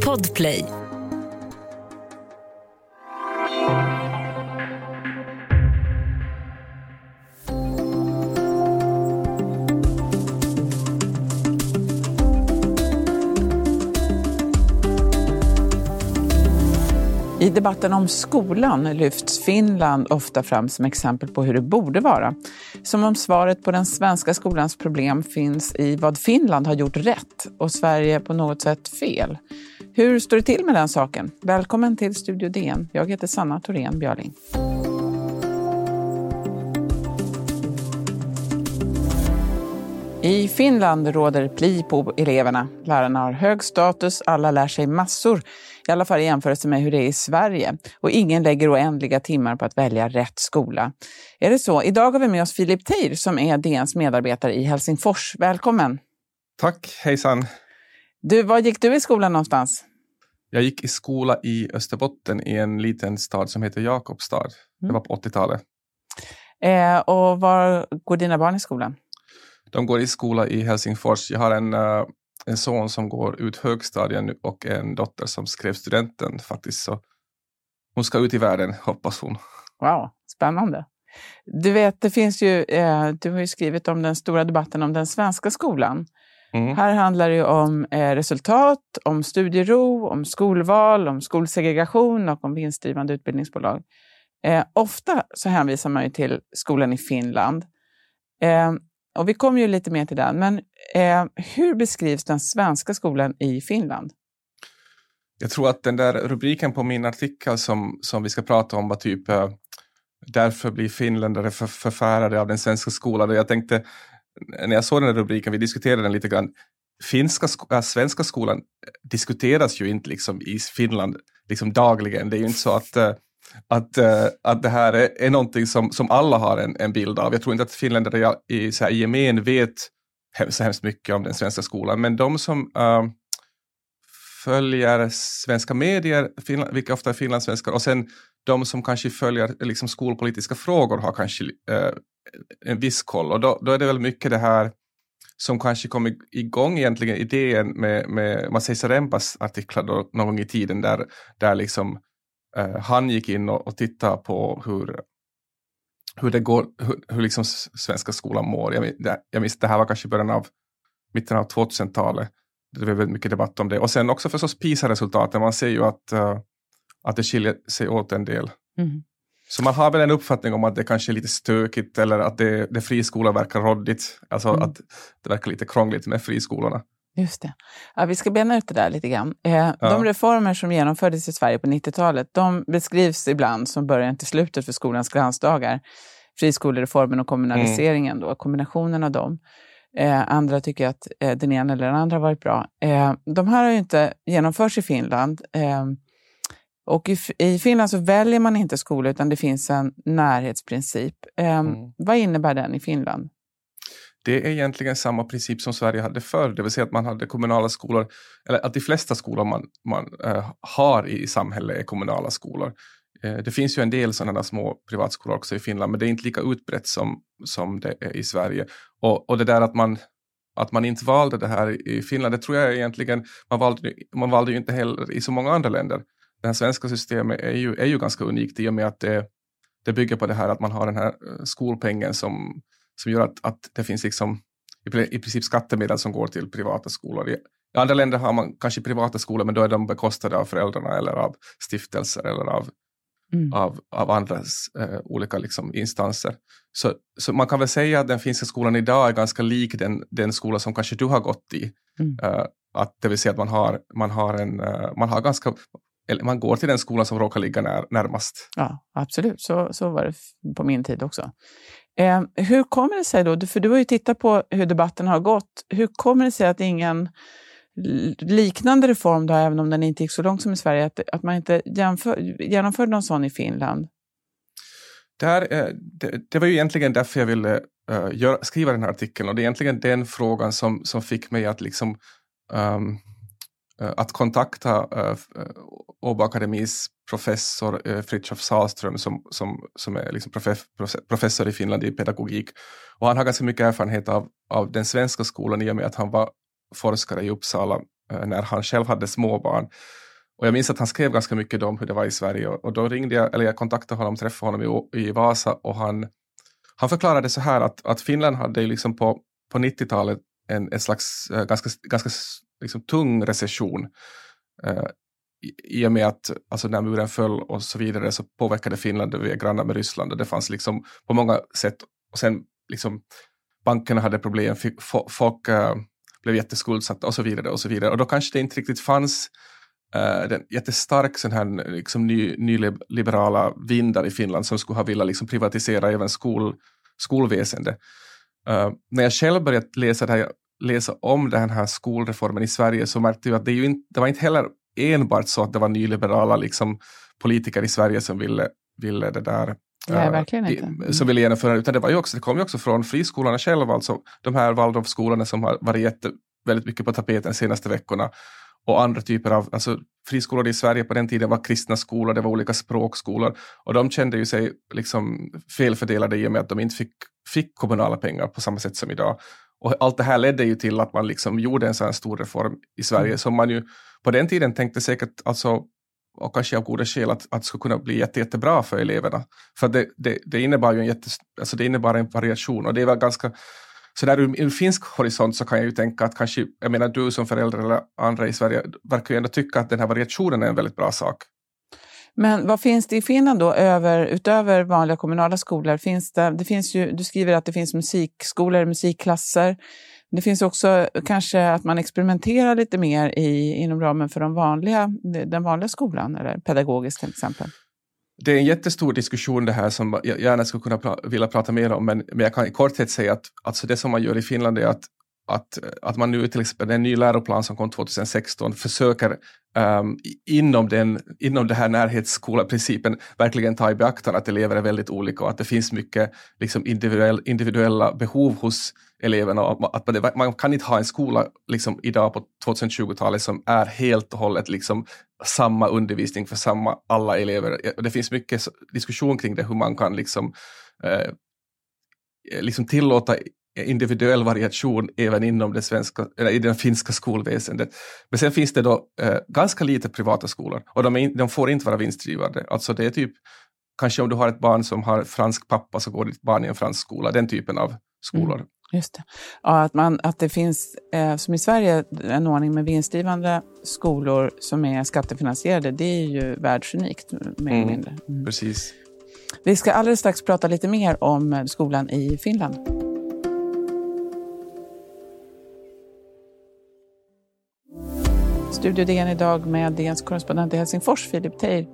Podplay. Debatten om skolan lyfts Finland ofta fram som exempel på hur det borde vara. Som om svaret på den svenska skolans problem finns i vad Finland har gjort rätt och Sverige på något sätt fel. Hur står det till med den saken? Välkommen till Studio DN. Jag heter Sanna Thorén Björling. I Finland råder pli på eleverna. Lärarna har hög status, alla lär sig massor i alla fall i jämförelse med hur det är i Sverige. Och ingen lägger oändliga timmar på att välja rätt skola. Är det så? Idag har vi med oss Filip Teir som är DNs medarbetare i Helsingfors. Välkommen! Tack, hejsan! Du, var gick du i skolan någonstans? Jag gick i skola i Österbotten i en liten stad som heter Jakobstad. Mm. Det var på 80-talet. Eh, och var går dina barn i skolan? De går i skola i Helsingfors. Jag har en uh, en son som går ut högstadien och en dotter som skrev studenten faktiskt. Så hon ska ut i världen, hoppas hon. Wow, spännande. Du vet, det finns ju, eh, du har ju skrivit om den stora debatten om den svenska skolan. Mm. Här handlar det om eh, resultat, om studiero, om skolval, om skolsegregation och om vinstdrivande utbildningsbolag. Eh, ofta så hänvisar man ju till skolan i Finland. Och vi kommer ju lite mer till den, men eh, hur beskrivs den svenska skolan i Finland? Jag tror att den där rubriken på min artikel som, som vi ska prata om var typ eh, Därför blir finländare för, förfärade av den svenska skolan. Och jag tänkte, när jag såg den där rubriken, vi diskuterade den lite grann, finska, äh, svenska skolan diskuteras ju inte liksom i Finland liksom dagligen. Det är ju inte så att äh, att, uh, att det här är, är någonting som, som alla har en, en bild av. Jag tror inte att finländare i, så här, i gemen vet så hemskt mycket om den svenska skolan, men de som uh, följer svenska medier, Finland, vilka ofta är finlandssvenskar, och sen de som kanske följer liksom, skolpolitiska frågor har kanske uh, en viss koll. Och då, då är det väl mycket det här som kanske kom igång egentligen idén med, med Masej Sarempas artiklar då, någon gång i tiden där, där liksom eh, han gick in och, och tittade på hur, hur det går, hur, hur liksom svenska skolan mår. Jag, det, jag minns det här var kanske början av mitten av 2000-talet. Det var väldigt mycket debatt om det. Och sen också förstås PISA-resultaten. Man ser ju att, uh, att det skiljer sig åt en del. Mm. Så man har väl en uppfattning om att det kanske är lite stökigt eller att det, det friskola verkar råddigt. Alltså mm. att det verkar lite krångligt med friskolorna. Just det. Ja, vi ska bena ut det där lite grann. Eh, ja. De reformer som genomfördes i Sverige på 90-talet, de beskrivs ibland som början till slutet för skolans glansdagar. Friskolereformen och kommunaliseringen, mm. då, kombinationen av dem. Eh, andra tycker att eh, den ena eller den andra har varit bra. Eh, de här har ju inte genomförts i Finland. Eh, och i, i, Finland så väljer man inte skola, utan det finns en närhetsprincip. Eh, mm. Vad innebär den i Finland? Det är egentligen samma princip som Sverige hade förr, det vill säga att man hade kommunala skolor, eller att de flesta skolor man, man äh, har i samhället är kommunala skolor. Eh, det finns ju en del sådana små privatskolor också i Finland, men det är inte lika utbrett som, som det är i Sverige. Och, och det där att man, att man inte valde det här i Finland, det tror jag egentligen, man valde, man valde ju inte heller i så många andra länder. Det här svenska systemet är ju, är ju ganska unikt i och med att det, det bygger på det här att man har den här eh, skolpengen som som gör att, att det finns liksom i, princip skattemedel som går till privata skolor. I, I andra länder har man kanske privata skolor men då är de bekostade av föräldrarna eller av stiftelser eller av, mm. av, av andra eh, olika liksom, instanser. Så, så man kan väl säga att den finska skolan idag är ganska lik den, den skola som kanske du har gått i. Mm. Uh, att det vill säga att man har, man har, en, uh, man har ganska eller man går till den skolan som råkar ligga när, närmast. Ja, absolut. Så, så var det på min tid också. Eh, hur kommer det sig då, för du har ju tittat på hur debatten har gått, hur kommer det sig att ingen liknande reform, då, även om den inte gick så långt som i Sverige, att, att man inte jämför, genomförde någon sån i Finland? Det, här, eh, det, det var ju egentligen därför jag ville uh, göra, skriva den här artikeln och det är egentligen den frågan som, som fick mig att liksom um, Eh, att kontakta eh, eh, Åbo Akademis professor uh, Fritjof Sahlström som, som, som är liksom professor i Finland i pedagogik. Och han har ganska mycket erfarenhet av, av den svenska skolan i och med att han var forskare i Uppsala när han själv hade småbarn. Och jag minns att han skrev ganska mycket om hur det var i Sverige och, då ringde jag, eller jag kontaktade honom, träffade honom i, i Vasa och han, han förklarade så här att, att Finland hade liksom på, på 90-talet en, en slags ganska, ganska liksom, tung recession. Eh, i, I och med att alltså, när muren föll och så vidare så påverkade Finland, vi är grannar med Ryssland och det fanns liksom på många sätt och sen liksom bankerna hade problem, folk eh, blev jätteskuldsatta och så vidare och så vidare och då kanske det inte riktigt fanns uh, den jättestark sån här liksom ny, nyliberala vindar i Finland som skulle ha velat liksom privatisera även skol, skolväsende. Uh, eh, när jag själv började läsa, det här, läsa om den här skolreformen i Sverige så märkte jag att det, ju inte, det var inte heller enbart så att det var nyliberala liksom, politiker i Sverige som ville, ville det där Nej, verkligen inte. Mm. som ville genomföra utan det, var ju också, det kom ju också från friskolorna själva, alltså de här Waldorfskolorna som har varit jätte, väldigt mycket på tapeten de senaste veckorna och andra typer av, alltså friskolor i Sverige på den tiden var kristna skolor, det var olika språkskolor och de kände ju sig liksom felfördelade i och med att de inte fick, fick kommunala pengar på samma sätt som idag. Och allt det här ledde ju till att man liksom gjorde en sån här stor reform i Sverige mm. som man ju på den tiden tänkte säkert, alltså, och kanske av goda skäl, att, att det skulle kunna bli jätte, jättebra för eleverna. För det, det, det innebar ju en, jätte, alltså det innebar en variation och det var ganska så där ur en finsk horisont så kan jag ju tänka att kanske, jag menar du som förälder eller andra i Sverige verkar ju ändå tycka att den här variationen är en väldigt bra sak. Men vad finns det i Finland då, över, utöver vanliga kommunala skolor? Finns det, det finns ju, du skriver att det finns musikskolor, musikklasser. Det finns också kanske att man experimenterar lite mer i, inom ramen för de vanliga, den vanliga skolan, eller pedagogiskt till exempel. Det är en jättestor diskussion det här som jag gärna skulle kunna pra vilja prata mer om, men, men jag kan i korthet säga att alltså det som man gör i Finland är att att, att man nu till exempel, den ny läroplan som kom 2016 försöker um, inom, den, inom den här närhetsskoleprincipen verkligen ta i beaktande att elever är väldigt olika och att det finns mycket liksom, individuell, individuella behov hos eleverna. Att man, man kan inte ha en skola liksom, idag på 2020-talet som är helt och hållet liksom, samma undervisning för samma alla elever. Det finns mycket diskussion kring det, hur man kan liksom, eh, liksom tillåta individuell variation även inom det, svenska, eller i det finska skolväsendet. Men sen finns det då eh, ganska lite privata skolor och de, är, de, får inte vara vinstdrivande. Alltså det är typ, kanske om du har ett barn som har fransk pappa så går ditt barn i en fransk skola, den typen av skolor. Mm, just det. Ja, att, man, att det finns, eh, som i Sverige, en ordning med vinstdrivande skolor som är skattefinansierade, det är ju världsunikt mer mm, mindre. Mm. Precis. Vi ska alldeles strax prata lite mer om skolan i Finland. Studio DN idag med DNs korrespondent i Helsingfors, Filip Teir.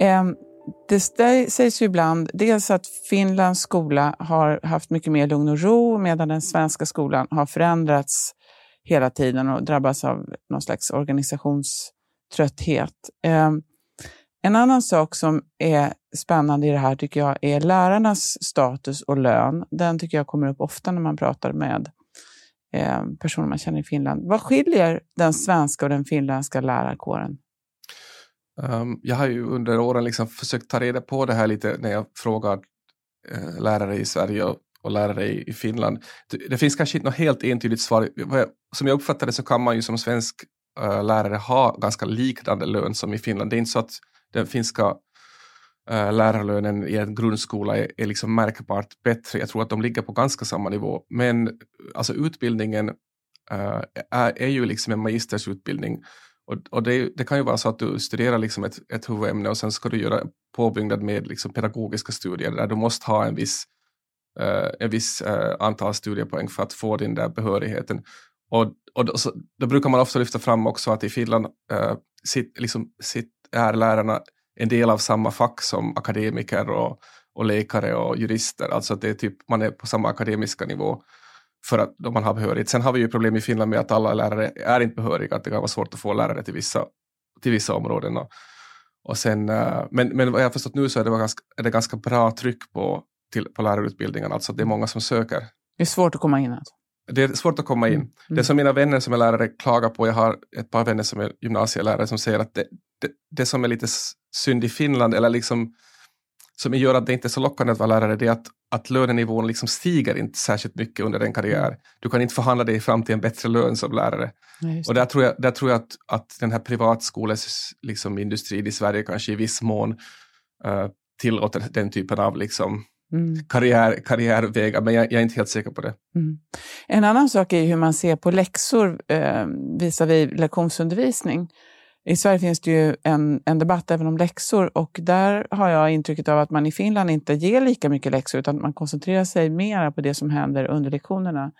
Ehm, det sägs ju ibland dels att Finlands skola har haft mycket mer lugn och ro medan den svenska skolan har förändrats hela tiden och drabbas av någon slags organisationströtthet. Ehm, en annan sak som är spännande i det här tycker jag är lärarnas status och lön. Den tycker jag kommer upp ofta när man pratar med eh, personer man känner i Finland. Vad skiljer den svenska och den finländska lärarkåren? Um, jag har ju under åren liksom försökt ta reda på det här lite när jag frågar eh, lärare i Sverige och, och lärare i, i, Finland. Det, det, finns kanske inte något helt entydigt svar. Som jag uppfattar det så kan man ju som svensk uh, lärare ha ganska liknande lön som i Finland. Det är inte så att den finska äh, lärarlönen i en grundskola är, är liksom märkbart bättre. Jag tror att de ligger på ganska samma nivå. Men alltså utbildningen äh, är, är ju liksom en magistersutbildning. Och, och det, det, kan ju vara så att du studerar liksom ett, ett huvudämne och sen ska du göra påbyggnad med liksom pedagogiska studier där du måste ha en viss, äh, en viss äh, antal studiepoäng för att få din där behörigheten. Och, och då, så, då, brukar man ofta lyfta fram också att i Finland äh, sitt, liksom, sitt, är lärarna en del av samma fack som akademiker och, och läkare och jurister. Alltså att det är typ, man är på samma akademiska nivå för att man har behörighet. Sen har vi ju problem i Finland med att alla lärare är inte behöriga, att det kan vara svårt att få lärare till vissa, till vissa områden. Och, och sen, eh, men, men vad jag har förstått nu så är det, ganska, är det ganska bra tryck på, till, på lärarutbildningen, alltså det är många som söker. Det är svårt att komma in alltså. Det är svårt att komma in. Mm. Det som mina vänner som är lärare klagar på, jag har ett par vänner som är gymnasielärare som säger att det, det, det som är lite synd i Finland, eller liksom som gör att det inte är så lockande att vara lärare, det är att, att lönenivån liksom stiger inte särskilt mycket under en karriär. Mm. Du kan inte förhandla dig fram till en bättre lön som lärare. Ja, och där tror jag, där tror jag att, att den här privatskoles liksom, industrin i Sverige kanske i viss mån uh, tillåter den typen av liksom, mm. karriär, karriärvägar, men jag, jag, är inte helt säker på det. Mm. En annan sak är hur man ser på läxor eh, visavi lektionsundervisning. I Sverige finns det ju en, en debatt även om läxor och där har jag intrycket av att man i Finland inte ger lika mycket läxor utan man koncentrerar sig mer på det som händer under lektionerna.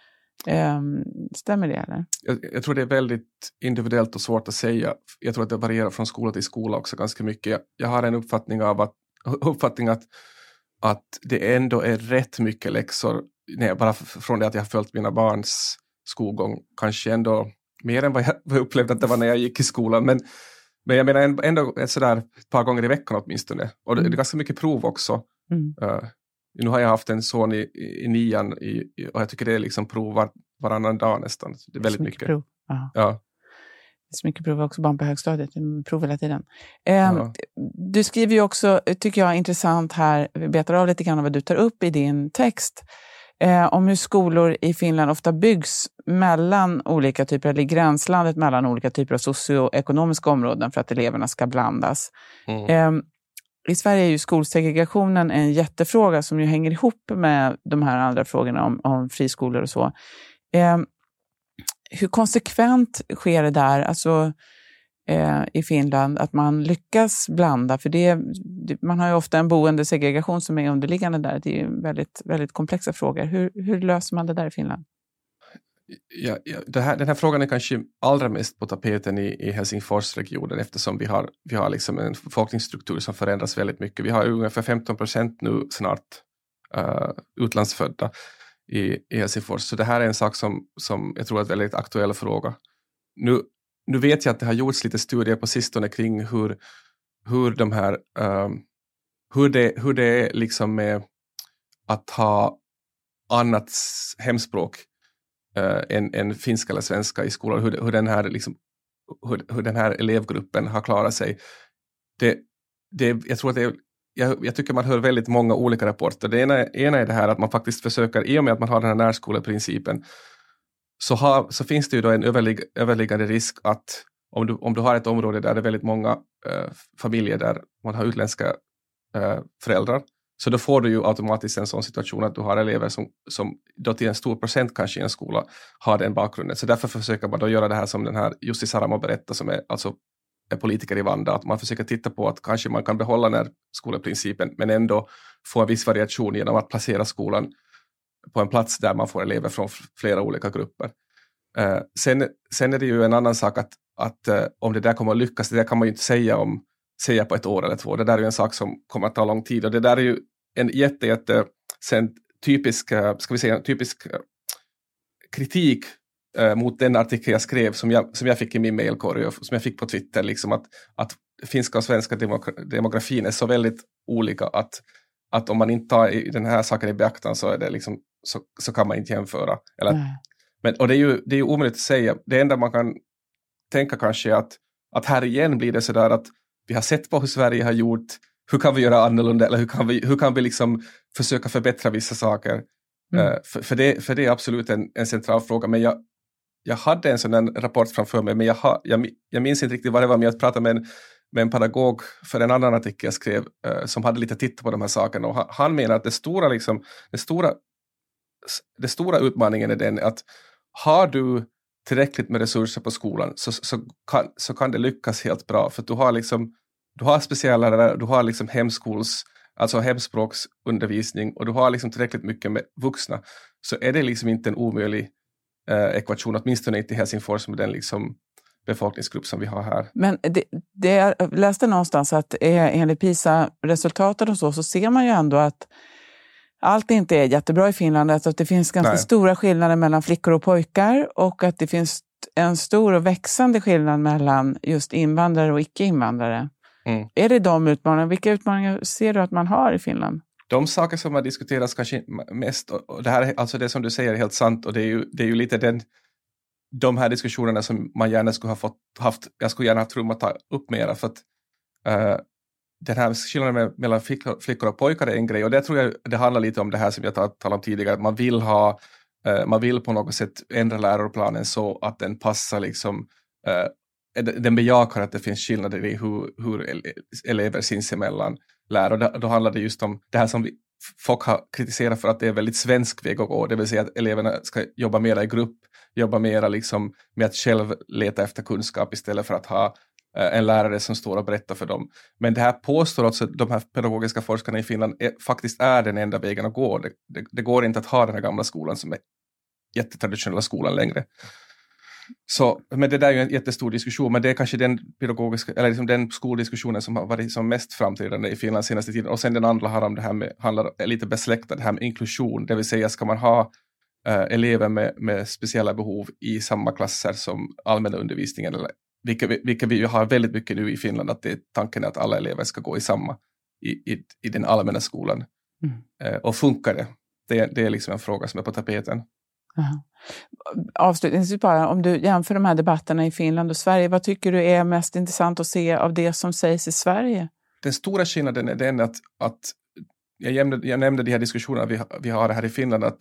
Um, stämmer det? Eller? Jag, jag, tror det är väldigt individuellt och svårt att säga. Jag tror att det varierar från skola till skola också ganska mycket. Jag, jag har en uppfattning av att, uppfattning att, att det ändå är rätt mycket läxor, nej, bara från det att jag har följt mina barns skolgång, kanske ändå mer än vad jag upplevde att det var när jag gick i skolan. Men, men jag menar ändå sådär ett par gånger i veckan åtminstone. Och det, det är mm. ganska mycket prov också. Mm. Uh, nu har jag haft en son i, i, i nian i, och jag tycker det är liksom prov var, varannan dag nästan. Det är väldigt mycket. mycket. Prov. Ja. så mycket prov också barn på högstadiet, prov hela tiden. Eh, ja. Du skriver ju också, tycker jag, intressant här, vi betar av lite grann vad du tar upp i din text, eh, om hur skolor i Finland ofta byggs mellan olika typer, eller i gränslandet mellan olika typer av socioekonomiska områden för att eleverna ska blandas. Mm. Eh, I Sverige är ju skolsegregationen en jättefråga som ju hänger ihop med de här andra frågorna om, om friskolor och så. Eh, hur konsekvent sker det där? Alltså, Eh, i Finland, att man lyckas blanda. För det, man har ju ofta en boendesegregation som är underliggande där. Det är ju väldigt, väldigt komplexa frågor. Hur, hur löser man det där i Finland? Ja, ja, här, den här frågan är kanske allra mest på tapeten i, i Helsingforsregionen eftersom vi har, vi har liksom en befolkningsstruktur som förändras väldigt mycket. Vi har ungefär 15 procent nu snart uh, utlandsfödda i, i Helsingfors. Så det här är en sak som, som jag tror är en väldigt aktuell fråga. Nu nu vet jag att det har gjorts lite studier på sistone kring hur, hur de här um, hur, det, hur det är liksom med att ha annat hemspråk uh, än, än finska eller svenska i skolan, hur, hur, den här, liksom, hur, hur den här elevgruppen har klarat sig. Det, det, jag tror att det jag, jag, tycker man hör väldigt många olika rapporter. Det ena, ena är det här att man faktiskt försöker, i och med att man har den här närskoleprincipen, så, har, så finns det ju då en överlig, överliggande risk att om du, om du har ett område där det är väldigt många eh, familjer där man har utländska eh, föräldrar, så då får du ju automatiskt en sån situation att du har elever som, som då till en stor procent kanske i en skola har den bakgrunden. Så därför försöker man då göra det här som den här Jussi Saramo berättar som är alltså är politiker i Vanda, att man försöker titta på att kanske man kan behålla den här skolprincipen, men ändå få en viss variation genom att placera skolan på en plats där man får elever från flera olika grupper. Eh, sen, sen är det ju en annan sak att, att eh, om det där kommer att lyckas, det där kan man ju inte säga, om, säga på ett år eller två. Det där är ju en sak som kommer att ta lång tid och det där är ju en jätte, jätte sen typisk, eh, ska vi säga, typisk eh, kritik eh, mot den artikel jag skrev som jag, som jag fick i min mailkorg och som jag fick på Twitter, liksom att, att finska och svenska demografin är så väldigt olika att, att om man inte tar den här saken i beaktande så är det liksom så, så kan man inte jämföra. Eller, men, och det är, ju, det är ju omöjligt att säga. Det enda man kan tänka kanske är att, att här igen blir det så där att vi har sett på hur Sverige har gjort, hur kan vi göra annorlunda eller hur kan vi, hur kan vi liksom försöka förbättra vissa saker? Mm. Uh, för, för, det, för det är absolut en, en central fråga. Men jag, jag hade en sån rapport framför mig, men jag, ha, jag, jag minns inte riktigt vad det var, men jag pratade med en, med en pedagog för en annan artikel jag skrev uh, som hade lite tittat på de här sakerna och han, han menar att det stora, liksom, det stora den stora utmaningen är den att har du tillräckligt med resurser på skolan så, så, kan, så kan det lyckas helt bra för du har liksom du har speciallärare, du har liksom hemskols, alltså hemspråksundervisning och du har liksom tillräckligt mycket med vuxna så är det liksom inte en omöjlig eh, ekvation, åtminstone inte i Helsingfors med den liksom befolkningsgrupp som vi har här. Men det, det jag läste någonstans att eh, enligt PISA-resultaten och så, så ser man ju ändå att allt inte är jättebra i Finland. Alltså att det finns ganska Nej. stora skillnader mellan flickor och pojkar och att det finns en stor och växande skillnad mellan just invandrare och icke-invandrare. Mm. Är det de utmaningarna? Vilka utmaningar ser du att man har i Finland? De saker som har diskuterats kanske mest, och det här alltså det som du säger är helt sant och det är ju, det är ju lite den, de här diskussionerna som man gärna skulle ha fått haft, jag skulle gärna ha trummat upp mera för att uh, den här skillnaden mellan flickor, flickor och pojkar är en grej. Och det tror jag det handlar lite om det här som jag talade om tidigare, att man vill ha eh, man vill på något sätt ändra läroplanen så att den passar liksom eh, den bejakar att det finns skillnader i hur, hur elever sinsemellan lär. Och då, handlar det just om det här som vi, folk har kritiserat för att det är en väldigt svensk väg att gå, det vill säga att eleverna ska jobba mera i grupp, jobba mera liksom med att själv leta efter kunskap istället för att ha Eh, en lärare som står och berättar för dem. Men det här påstår alltså också de här pedagogiska forskarna i Finland är, faktiskt är den enda vägen att gå. Det, det, det, går inte att ha den här gamla skolan som är jättetraditionella skolan längre. Så, men det där är ju en jättestor diskussion, men det är kanske den pedagogiska, eller liksom den skoldiskussionen som har varit som mest framträdande i Finland senaste tiden. Och sen den andra har om det här med, handlar, är lite besläktad, det här med inklusion, det vill säga ska man ha eh, elever med, med speciella behov i samma klasser som allmänna undervisningen eller vilket vi, vilket vi har väldigt mycket nu i Finland, att det är tanken är att alla elever ska gå i samma, i, i, i den allmänna skolan. Mm. Eh, och funkar det? det? Det är liksom en fråga som är på tapeten. Aha. Avslutningsvis bara, om du jämför de här debatterna i Finland och Sverige, vad tycker du är mest intressant att se av det som sägs i Sverige? Den stora skillnaden är den att, att jag, nämnde, jag nämnde de här diskussionerna vi, vi har här i Finland, att,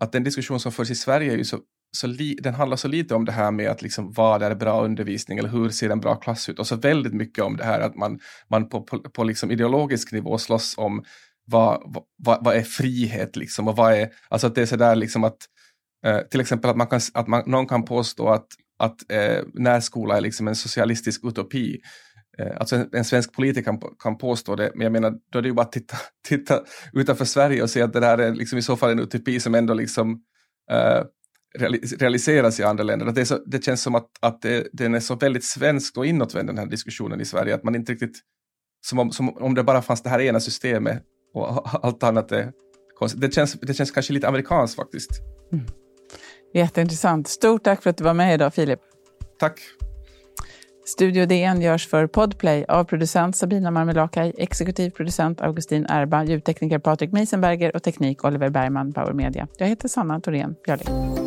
att den diskussion som förs i Sverige är ju så så li, den handlar så lite om det här med att liksom, vad är bra undervisning eller hur ser en bra klass ut och så väldigt mycket om det här att man, man på, på, på liksom ideologisk nivå slåss om vad, vad, vad är frihet liksom och vad är, alltså att det är sådär liksom att eh, till exempel att, man kan, att man, någon kan påstå att, att eh, närskola är liksom en socialistisk utopi. Eh, alltså en, en, svensk politiker kan, kan påstå det, men jag menar då är det ju bara att titta, titta utanför Sverige och se att det där är liksom i så fall en utopi som ändå liksom eh, realiseras i andra länder. Att det, så, det känns som att, att det, den är så väldigt svensk och inåtvänd den här diskussionen i Sverige, att man inte riktigt, som om, som om det bara fanns det här ena systemet och allt annat är konstigt. Det känns, det känns kanske lite amerikanskt faktiskt. Mm. Jätteintressant. Stort tack för att du var med idag, Filip. Tack. Studio DN görs för Podplay av producent Sabina Marmelakai, exekutiv producent Augustin Erba, ljudtekniker Patrik Meisenberger och teknik Oliver Bergman, Power Media. Jag heter Sanna Thorén Björling.